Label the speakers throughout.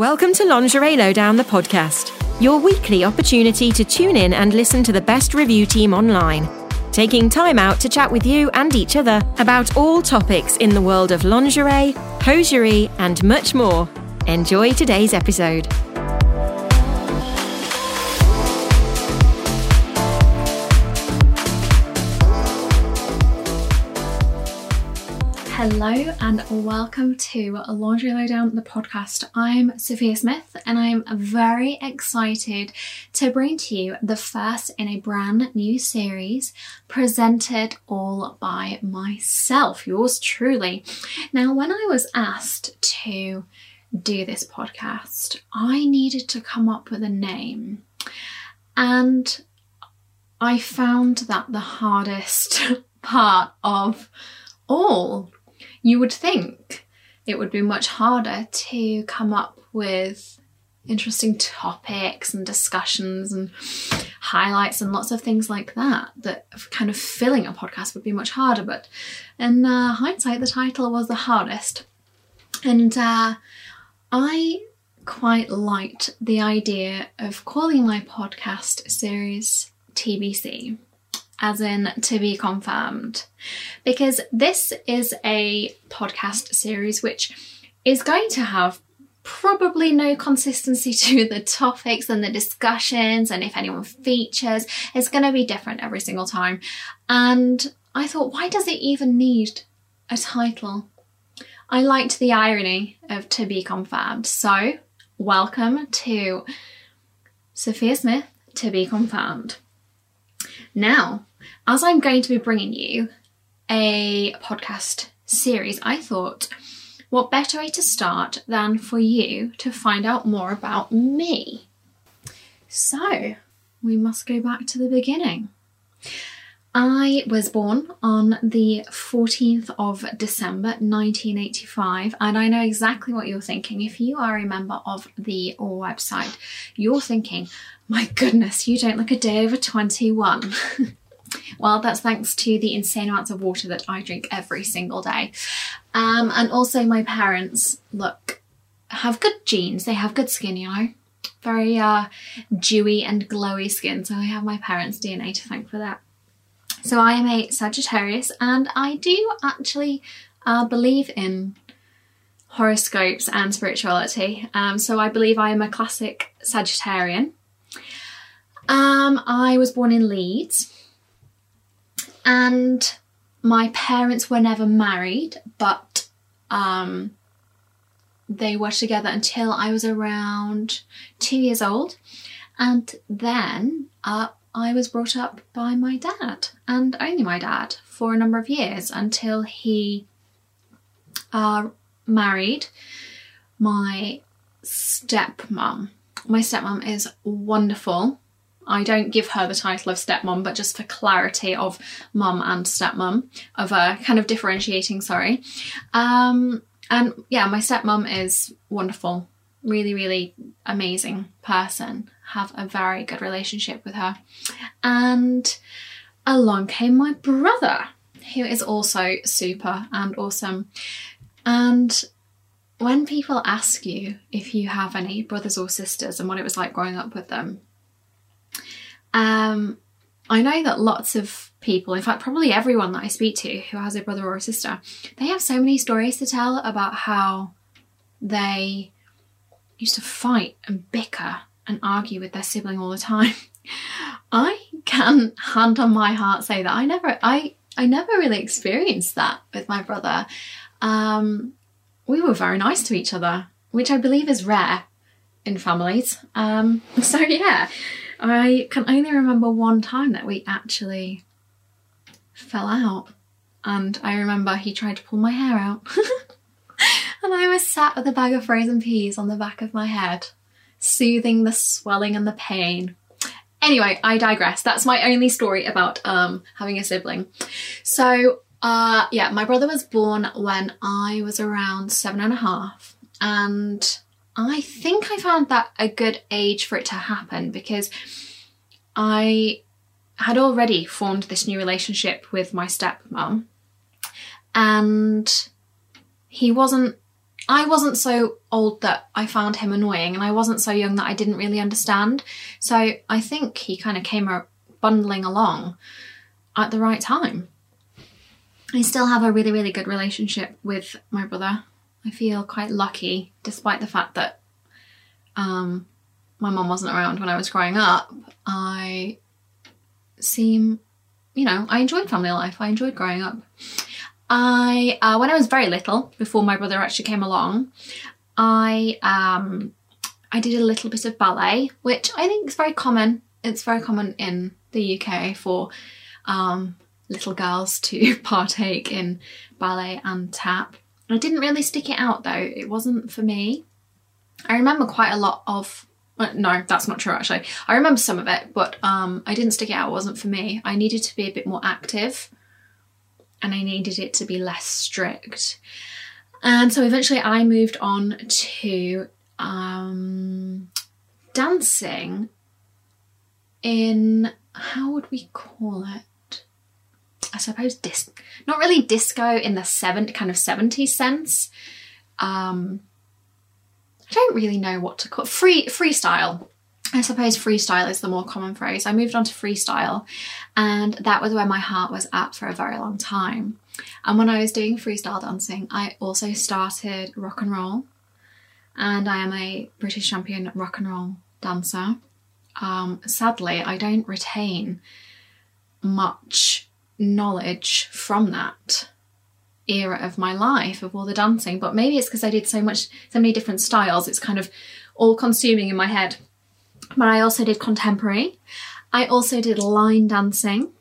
Speaker 1: Welcome to Lingerie Lowdown, the podcast, your weekly opportunity to tune in and listen to the best review team online, taking time out to chat with you and each other about all topics in the world of lingerie, hosiery, and much more. Enjoy today's episode.
Speaker 2: Hello and welcome to Lingerie Lowdown, the podcast. I'm Sophia Smith and I'm very excited to bring to you the first in a brand new series presented all by myself, yours truly. Now, when I was asked to do this podcast, I needed to come up with a name and I found that the hardest part of all you would think it would be much harder to come up with interesting topics and discussions and highlights and lots of things like that that kind of filling a podcast would be much harder. But in uh, hindsight the title was the hardest. And uh, i quite liked the idea of calling my podcast series tbc as in to be confirmed, because this is a podcast series which is going to have probably no consistency to the topics and the discussions, and if anyone features, it's going to be different every single time. And I thought, why does it even need a title? I liked the irony of to be confirmed. So, welcome to Sophia Smith to be confirmed. Now, as I'm going to be bringing you a podcast series, I thought what better way to start than for you to find out more about me? So, we must go back to the beginning. I was born on the 14th of December 1985, and I know exactly what you're thinking. If you are a member of the OR website, you're thinking, my goodness, you don't look a day over 21. Well, that's thanks to the insane amounts of water that I drink every single day. Um, and also, my parents look have good genes. They have good skin, you know, very uh, dewy and glowy skin. So I have my parents' DNA to thank for that. So I am a Sagittarius, and I do actually uh, believe in horoscopes and spirituality. Um, so I believe I am a classic Sagittarian. Um, I was born in Leeds and my parents were never married, but um, they were together until I was around two years old, and then uh, I was brought up by my dad and only my dad for a number of years until he uh, married my stepmom. My stepmom is wonderful. I don't give her the title of stepmom, but just for clarity of mum and stepmom, of a kind of differentiating, sorry. Um, and yeah, my stepmom is wonderful, really, really amazing person. Have a very good relationship with her. And along came my brother, who is also super and awesome. And when people ask you if you have any brothers or sisters and what it was like growing up with them, um, I know that lots of people, in fact, probably everyone that I speak to who has a brother or a sister, they have so many stories to tell about how they used to fight and bicker and argue with their sibling all the time. I can hand on my heart say that I never I I never really experienced that with my brother. Um, we were very nice to each other, which I believe is rare in families. Um, so yeah, I can only remember one time that we actually fell out. And I remember he tried to pull my hair out. and I was sat with a bag of frozen peas on the back of my head, soothing the swelling and the pain. Anyway, I digress. That's my only story about um, having a sibling. So, uh, yeah, my brother was born when I was around seven and a half. And I think I found that a good age for it to happen because I had already formed this new relationship with my stepmom, and he wasn't, I wasn't so old that I found him annoying, and I wasn't so young that I didn't really understand. So I think he kind of came bundling along at the right time. I still have a really, really good relationship with my brother. I feel quite lucky, despite the fact that um, my mum wasn't around when I was growing up. I seem, you know, I enjoyed family life. I enjoyed growing up. I, uh, when I was very little, before my brother actually came along, I um, I did a little bit of ballet, which I think is very common. It's very common in the UK for um, little girls to partake in ballet and tap. I didn't really stick it out though. It wasn't for me. I remember quite a lot of no, that's not true actually. I remember some of it, but um, I didn't stick it out. It wasn't for me. I needed to be a bit more active and I needed it to be less strict. And so eventually I moved on to um, dancing in, how would we call it? I suppose dis not really disco in the seven kind of 70s sense. Um, I don't really know what to call free freestyle. I suppose freestyle is the more common phrase. I moved on to freestyle, and that was where my heart was at for a very long time. And when I was doing freestyle dancing, I also started rock and roll, and I am a British champion rock and roll dancer. Um, sadly, I don't retain much knowledge from that era of my life of all the dancing, but maybe it's because I did so much, so many different styles. It's kind of all consuming in my head but I also did contemporary. I also did line dancing.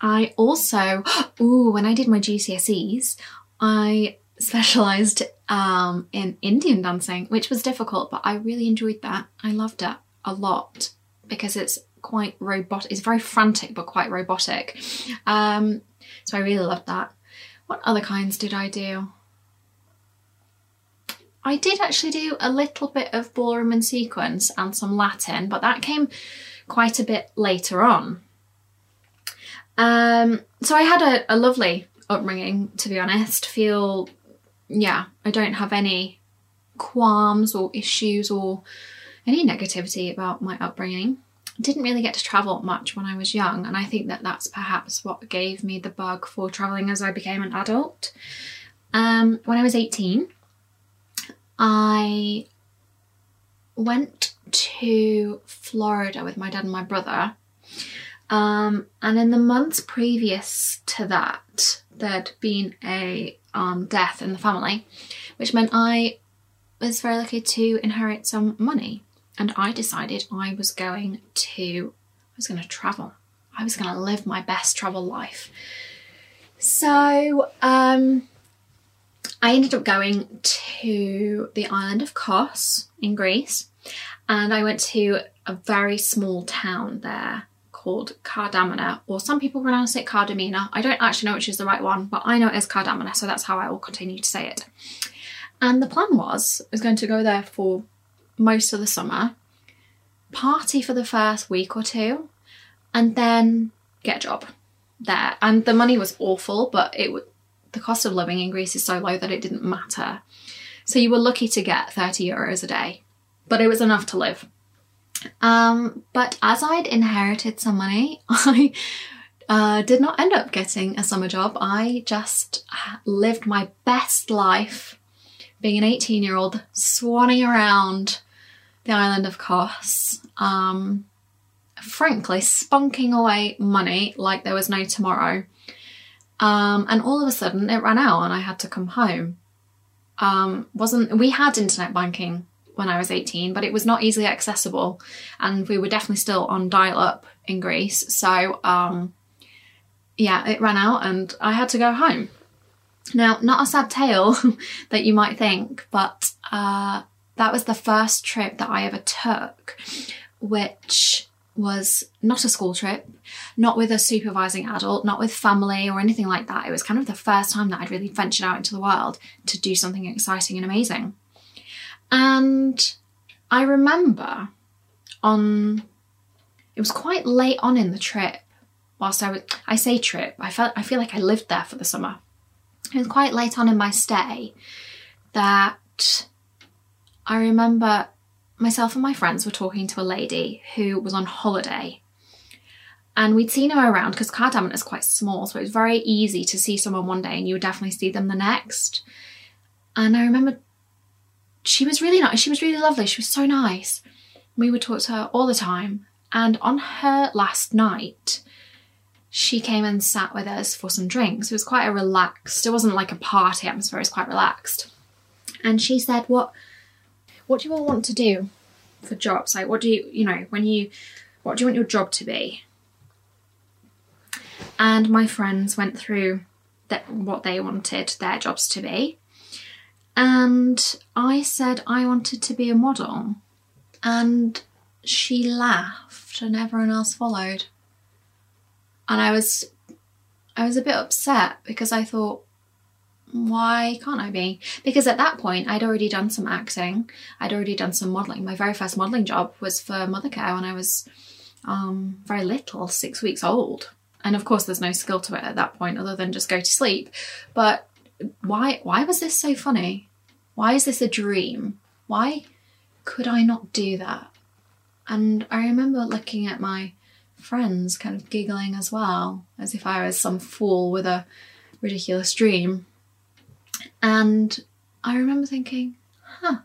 Speaker 2: I also, ooh, when I did my GCSEs, I specialised um, in Indian dancing, which was difficult, but I really enjoyed that. I loved it a lot because it's quite robotic. It's very frantic, but quite robotic. Um, so I really loved that. What other kinds did I do? I did actually do a little bit of ballroom and sequence and some Latin, but that came quite a bit later on. Um, so I had a, a lovely upbringing, to be honest. Feel, yeah, I don't have any qualms or issues or any negativity about my upbringing. Didn't really get to travel much when I was young, and I think that that's perhaps what gave me the bug for traveling as I became an adult. Um, when I was 18, I went to Florida with my dad and my brother. Um, and in the months previous to that, there'd been a um, death in the family, which meant I was very lucky to inherit some money. And I decided I was going to, I was going to travel. I was going to live my best travel life. So, um, I ended up going to the island of Kos in Greece and I went to a very small town there called Kardamena, or some people pronounce it Cardamina. I don't actually know which is the right one, but I know it as Kardamena, so that's how I will continue to say it. And the plan was I was going to go there for most of the summer, party for the first week or two, and then get a job there. And the money was awful, but it would the cost of living in Greece is so low that it didn't matter. So you were lucky to get 30 euros a day, but it was enough to live. Um, but as I'd inherited some money, I uh, did not end up getting a summer job. I just lived my best life being an 18 year old, swanning around the island of Kos. Um, frankly, spunking away money like there was no tomorrow. Um, and all of a sudden it ran out and I had to come home. Um, wasn't we had internet banking when I was 18, but it was not easily accessible, and we were definitely still on dial-up in Greece. So um, yeah, it ran out and I had to go home. Now, not a sad tale that you might think, but uh, that was the first trip that I ever took, which was not a school trip, not with a supervising adult, not with family or anything like that. It was kind of the first time that I'd really ventured out into the world to do something exciting and amazing. And I remember on it was quite late on in the trip whilst I was I say trip, I felt I feel like I lived there for the summer. It was quite late on in my stay that I remember myself and my friends were talking to a lady who was on holiday. And we'd seen her around because Kardamena is quite small, so it was very easy to see someone one day and you would definitely see them the next. And I remember she was really nice. She was really lovely. She was so nice. We would talk to her all the time. And on her last night, she came and sat with us for some drinks. It was quite a relaxed, it wasn't like a party atmosphere, it was quite relaxed. And she said, What what do you all want to do for jobs? Like what do you you know, when you what do you want your job to be? And my friends went through that what they wanted their jobs to be. And I said I wanted to be a model. And she laughed and everyone else followed. And I was I was a bit upset because I thought why can't I be? Because at that point I'd already done some acting. I'd already done some modelling. My very first modelling job was for Mothercare when I was um, very little, six weeks old. And of course there's no skill to it at that point other than just go to sleep. But why why was this so funny? Why is this a dream? Why could I not do that? And I remember looking at my friends kind of giggling as well, as if I was some fool with a ridiculous dream. And I remember thinking, huh,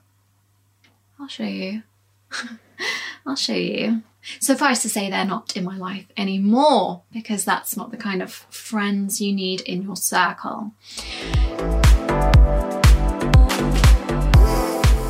Speaker 2: I'll show you. I'll show you. Suffice to say, they're not in my life anymore because that's not the kind of friends you need in your circle.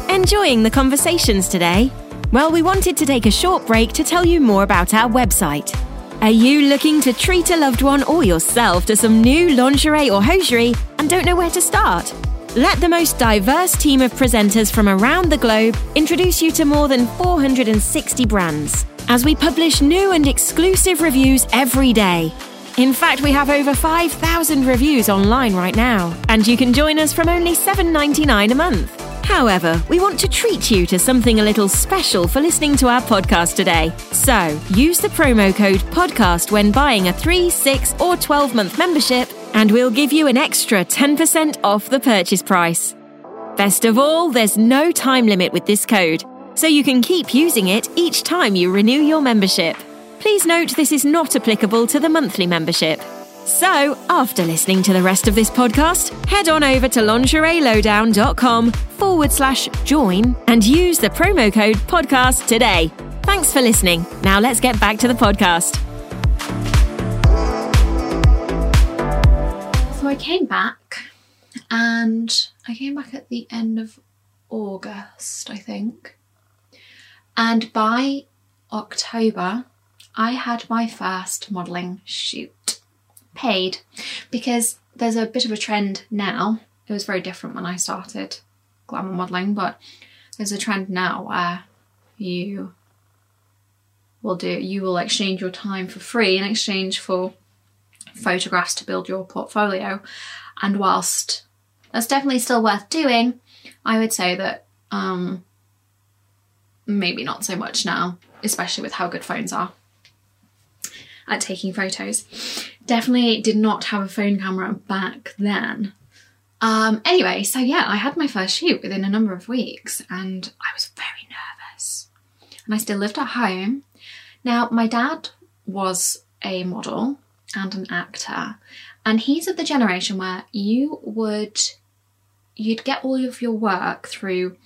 Speaker 1: Enjoying the conversations today? Well, we wanted to take a short break to tell you more about our website. Are you looking to treat a loved one or yourself to some new lingerie or hosiery and don't know where to start? Let the most diverse team of presenters from around the globe introduce you to more than 460 brands as we publish new and exclusive reviews every day. In fact, we have over 5,000 reviews online right now, and you can join us from only $7.99 a month. However, we want to treat you to something a little special for listening to our podcast today. So, use the promo code PODCAST when buying a 3, 6, or 12 month membership, and we'll give you an extra 10% off the purchase price. Best of all, there's no time limit with this code, so you can keep using it each time you renew your membership. Please note this is not applicable to the monthly membership. So, after listening to the rest of this podcast, head on over to lingerielowdown.com forward slash join and use the promo code podcast today. Thanks for listening. Now let's get back to the podcast.
Speaker 2: So I came back and I came back at the end of August, I think. And by October, I had my first modelling shoot paid because there's a bit of a trend now. It was very different when I started glamour modelling, but there's a trend now where you will do you will exchange your time for free in exchange for photographs to build your portfolio. And whilst that's definitely still worth doing, I would say that um, maybe not so much now, especially with how good phones are at taking photos. Definitely did not have a phone camera back then. Um, anyway, so yeah, I had my first shoot within a number of weeks and I was very nervous. And I still lived at home. Now, my dad was a model and an actor, and he's of the generation where you would you'd get all of your work through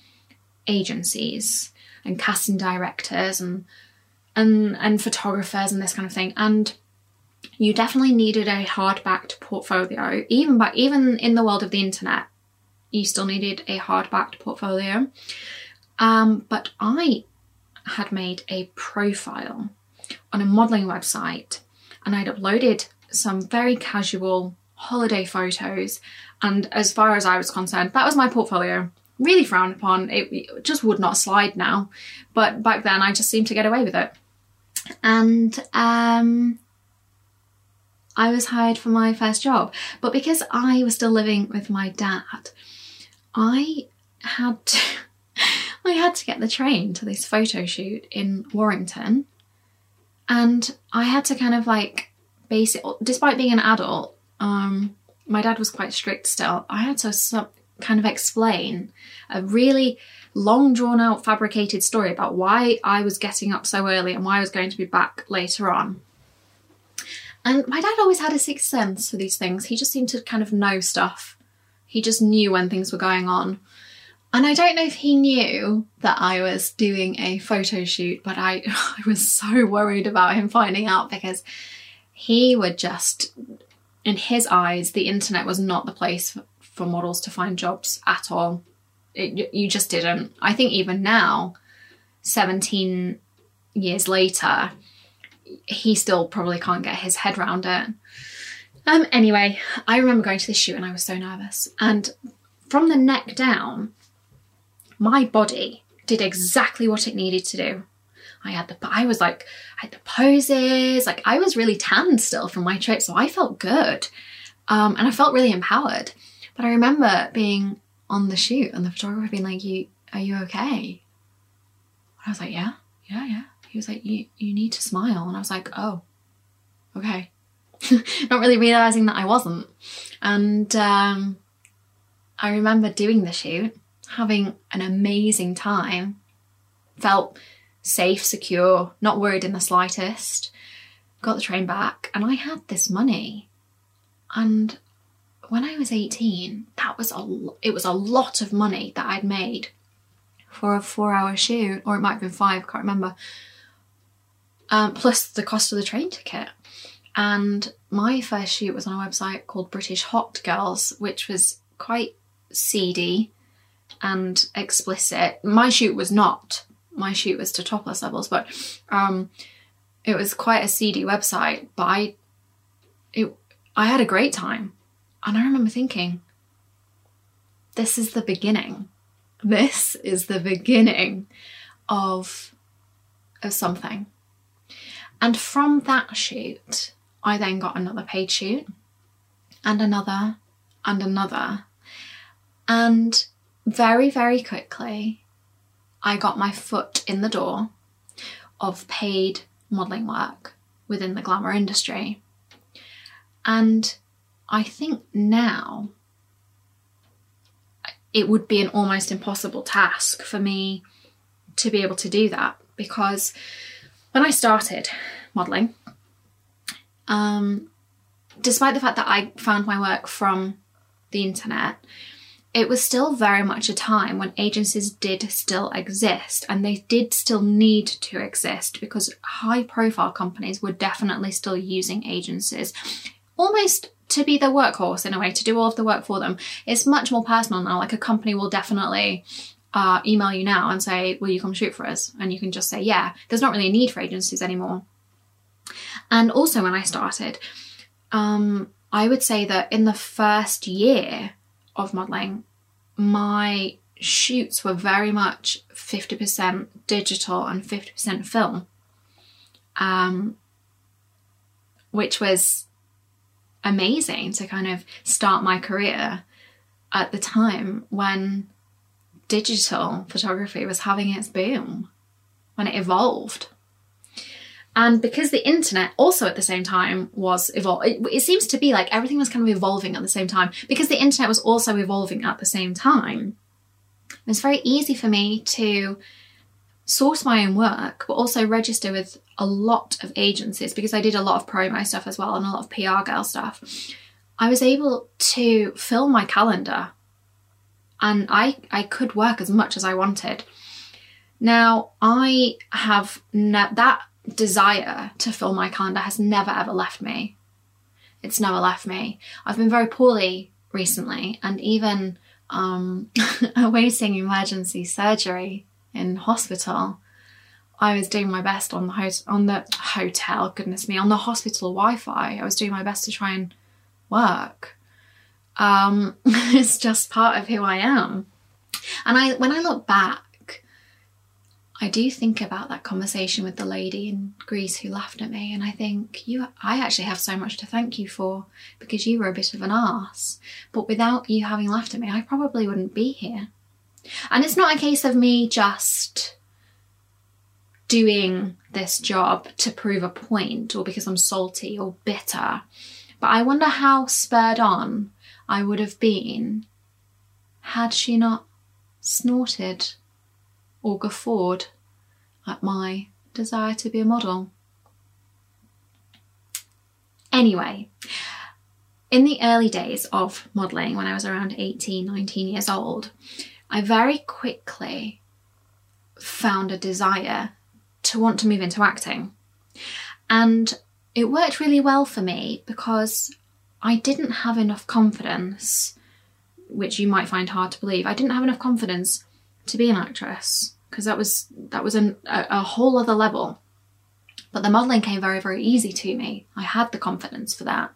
Speaker 2: agencies and casting directors and and and photographers and this kind of thing. And you definitely needed a hard-backed portfolio. Even by even in the world of the internet you still needed a hard-backed portfolio. Um, but i had made a profile on a modeling website and i'd uploaded some very casual holiday photos. And as far as i was concerned that was my portfolio really frowned upon it, just would not slide now but back then i just seemed to get away with it and um, I was hired for my first job. But because I was still living with my dad, I had to, I had to get the train to this photo shoot in Warrington, and I had to kind of like base it. Despite being an adult, um, my dad was quite strict still. I had to kind of explain a really long drawn out fabricated story about why I was getting up so early and why I was going to be back later on. And my dad always had a sixth sense for these things. He just seemed to kind of know stuff. He just knew when things were going on. And I don't know if he knew that I was doing a photo shoot, but I, I was so worried about him finding out because he would just, in his eyes, the internet was not the place for models to find jobs at all. It, you just didn't. I think even now, 17 years later, he still probably can't get his head around it. Um, anyway, I remember going to this shoot and I was so nervous. And from the neck down, my body did exactly what it needed to do. I had the, I was like, I had the poses, like I was really tanned still from my trip, so I felt good. Um, and I felt really empowered. But I remember being on the shoot and the photographer being like, "You, are you okay?" I was like, "Yeah, yeah, yeah." He was like, "You, you need to smile," and I was like, "Oh, okay." Not really realizing that I wasn't. And um, I remember doing the shoot, having an amazing time, felt safe, secure, not worried in the slightest. Got the train back, and I had this money. And when I was 18, that was a it was a lot of money that I'd made for a four-hour shoot, or it might have been five, I can't remember. Um, plus the cost of the train ticket. And my first shoot was on a website called British Hot Girls, which was quite seedy and explicit. My shoot was not. My shoot was to topless levels, but um, it was quite a seedy website. But I, it, I had a great time, and I remember thinking, this is the beginning. This is the beginning of of something. And from that shoot, I then got another paid shoot and another and another. And very, very quickly, I got my foot in the door of paid modelling work within the glamour industry. And I think now it would be an almost impossible task for me to be able to do that because when I started modelling, um, despite the fact that I found my work from the internet, it was still very much a time when agencies did still exist and they did still need to exist because high profile companies were definitely still using agencies. Almost to be the workhorse in a way to do all of the work for them. It's much more personal now like a company will definitely uh, email you now and say will you come shoot for us? And you can just say yeah. There's not really a need for agencies anymore. And also when i started um, i would say that in the first year of modelling, my shoots were very much 50% digital and 50% film, um, which was amazing to kind of start my career at the time when digital photography was having its boom, when it evolved. And because the internet also at the same time was evolving, it, it, seems to be like everything was kind of evolving at the same time. Because the internet was also evolving at the same time, It was very easy for me to source my own work, but also register with a lot of agencies because I did a lot of promo stuff as well and a lot of PR girl stuff. I was able to fill my calendar and I, I could work as much as I wanted. Now, I have ne- that desire to fill my calendar has never ever left me. It's never left me. I've been very poorly recently and even um, awaiting emergency surgery in hospital. I was doing my best on the ho- on the hotel, goodness me, on the hospital Wi-Fi. I was doing my best to try and work. Um, it's just part of who I am. And I, when I look back I do think about that conversation with the lady in Greece who laughed at me, and I think you, I actually have so much to thank you for because you were a bit of an ass. But without you having laughed at me, I probably wouldn't be here. And it's not a case of me just doing this job to prove a point or because I'm salty or bitter. But I wonder how spurred on I would have been had she not snorted or guffawed at my desire to be a model. Anyway, in the early days of modelling, when I was around 18, 19 years old, I very quickly found a desire to want to move into acting. And it worked really well for me because I didn't have enough confidence, which you might find hard to believe. I didn't have enough confidence to be an actress because that was that was an, a, a whole other level. But the modelling came very, very easy to me. I had the confidence for that.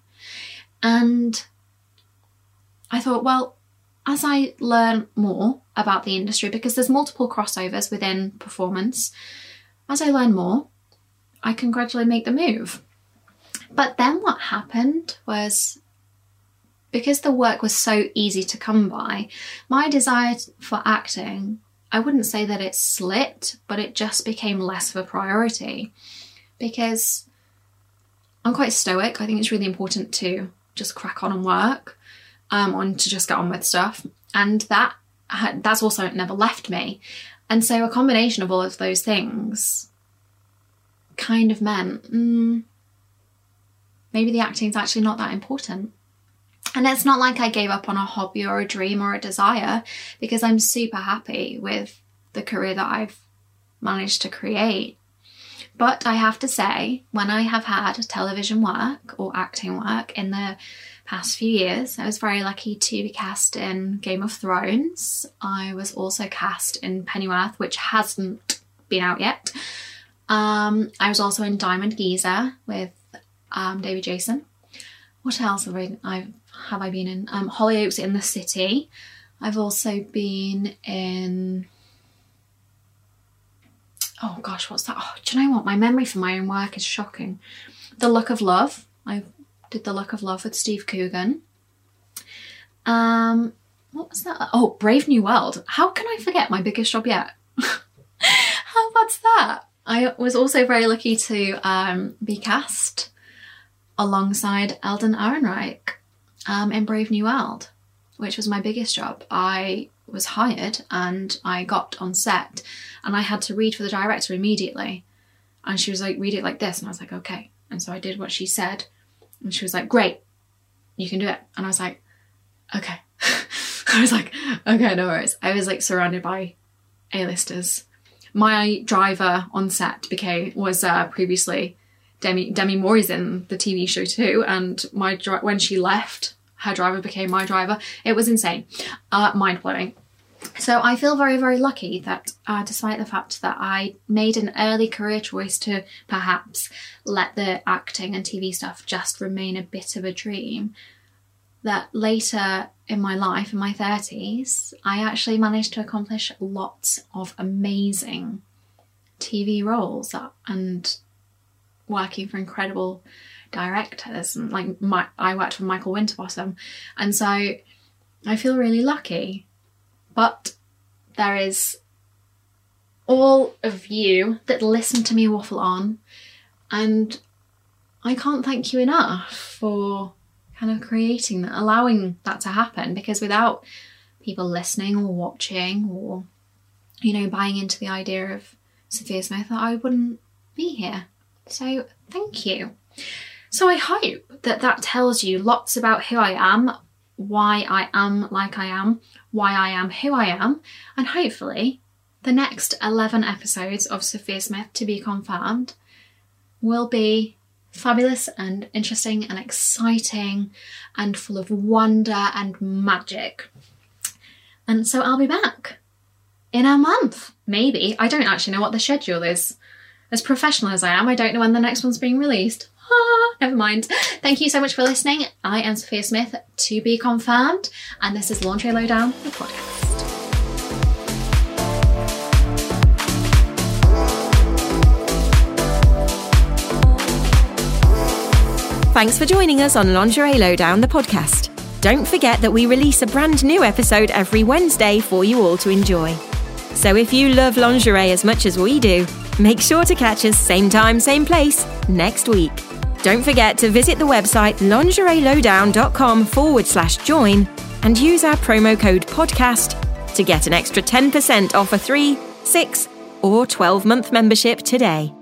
Speaker 2: And I thought, well, as I learn more about the industry, because there's multiple crossovers within performance, as I learn more, I can gradually make the move. But then what happened was because the work was so easy to come by, my desire for acting, I wouldn't say that it slipped, but it just became less of a priority because I'm quite stoic. I think it's really important to just crack on and work, um, on to just get on with stuff, and that that's also never left me. And so a combination of all of those things kind of meant mm, maybe the acting's actually not that important. And it's not like I gave up on a hobby or a dream or a desire because I'm super happy with the career that I've managed to create. But I have to say, when I have had television work or acting work in the past few years, I was very lucky to be cast in Game of Thrones. I was also cast in Pennyworth, which hasn't been out yet. Um, I was also in Diamond Geezer with um, David Jason. What else have I, I have I been in? Um, Hollyoaks in the City. I've also been in oh gosh, what's that? Oh, do you know what? My memory for my own work is shocking. The Look of Love. I did The Look of Love with Steve Coogan. Um, what was that? Oh, Brave New World. How can I forget my biggest job yet? How bad's that? I was also very lucky to um, be cast alongside Alden Ehrenreich um, in Brave New World, which was my biggest job. I was hired and I got on set and I had to read for the director immediately. And she was like, read it like this. And I was like, okay. And so I did what she said. And she was like, great, you can do it. And I was like, okay. I was like, okay, no worries. I was like surrounded by A-listers. My driver on set became was uh, previously Demi Demi Moore's in the TV show too, and my when she left, her driver became my driver. It was insane, uh, mind blowing. So I feel very, very lucky that uh, despite the fact that I made an early career choice to perhaps let the acting and TV stuff just remain a bit of a dream, that later in my life, in my 30s, I actually managed to accomplish lots of amazing TV roles and working for incredible directors. And like my, I worked for Michael Winterbottom, and so I feel really lucky but there is all of you that listen to me waffle on, and I can't thank you enough for kind of creating that, allowing that to happen because without people listening or watching or, you know, buying into the idea of Sophia Smith, I wouldn't be here. So thank you. So I hope that that tells you lots about who I am, why I am like I am, why I am who I am, and hopefully the next 11 episodes of Sophia Smith to be confirmed will be fabulous and interesting and exciting and full of wonder and magic. And so I'll be back in a month, maybe. I don't actually know what the schedule is. As professional as I am, I don't know when the next one's being released. Ah, never mind. Thank you so much for listening. I am Sophia Smith, to be confirmed, and this is Lingerie Lowdown, the podcast.
Speaker 1: Thanks for joining us on Lingerie Lowdown, the podcast. Don't forget that we release a brand new episode every Wednesday for you all to enjoy. So if you love lingerie as much as we do, make sure to catch us same time, same place next week. Don't forget to visit the website lingerielowdown.com forward slash join and use our promo code podcast to get an extra 10% off a three, six, or 12 month membership today.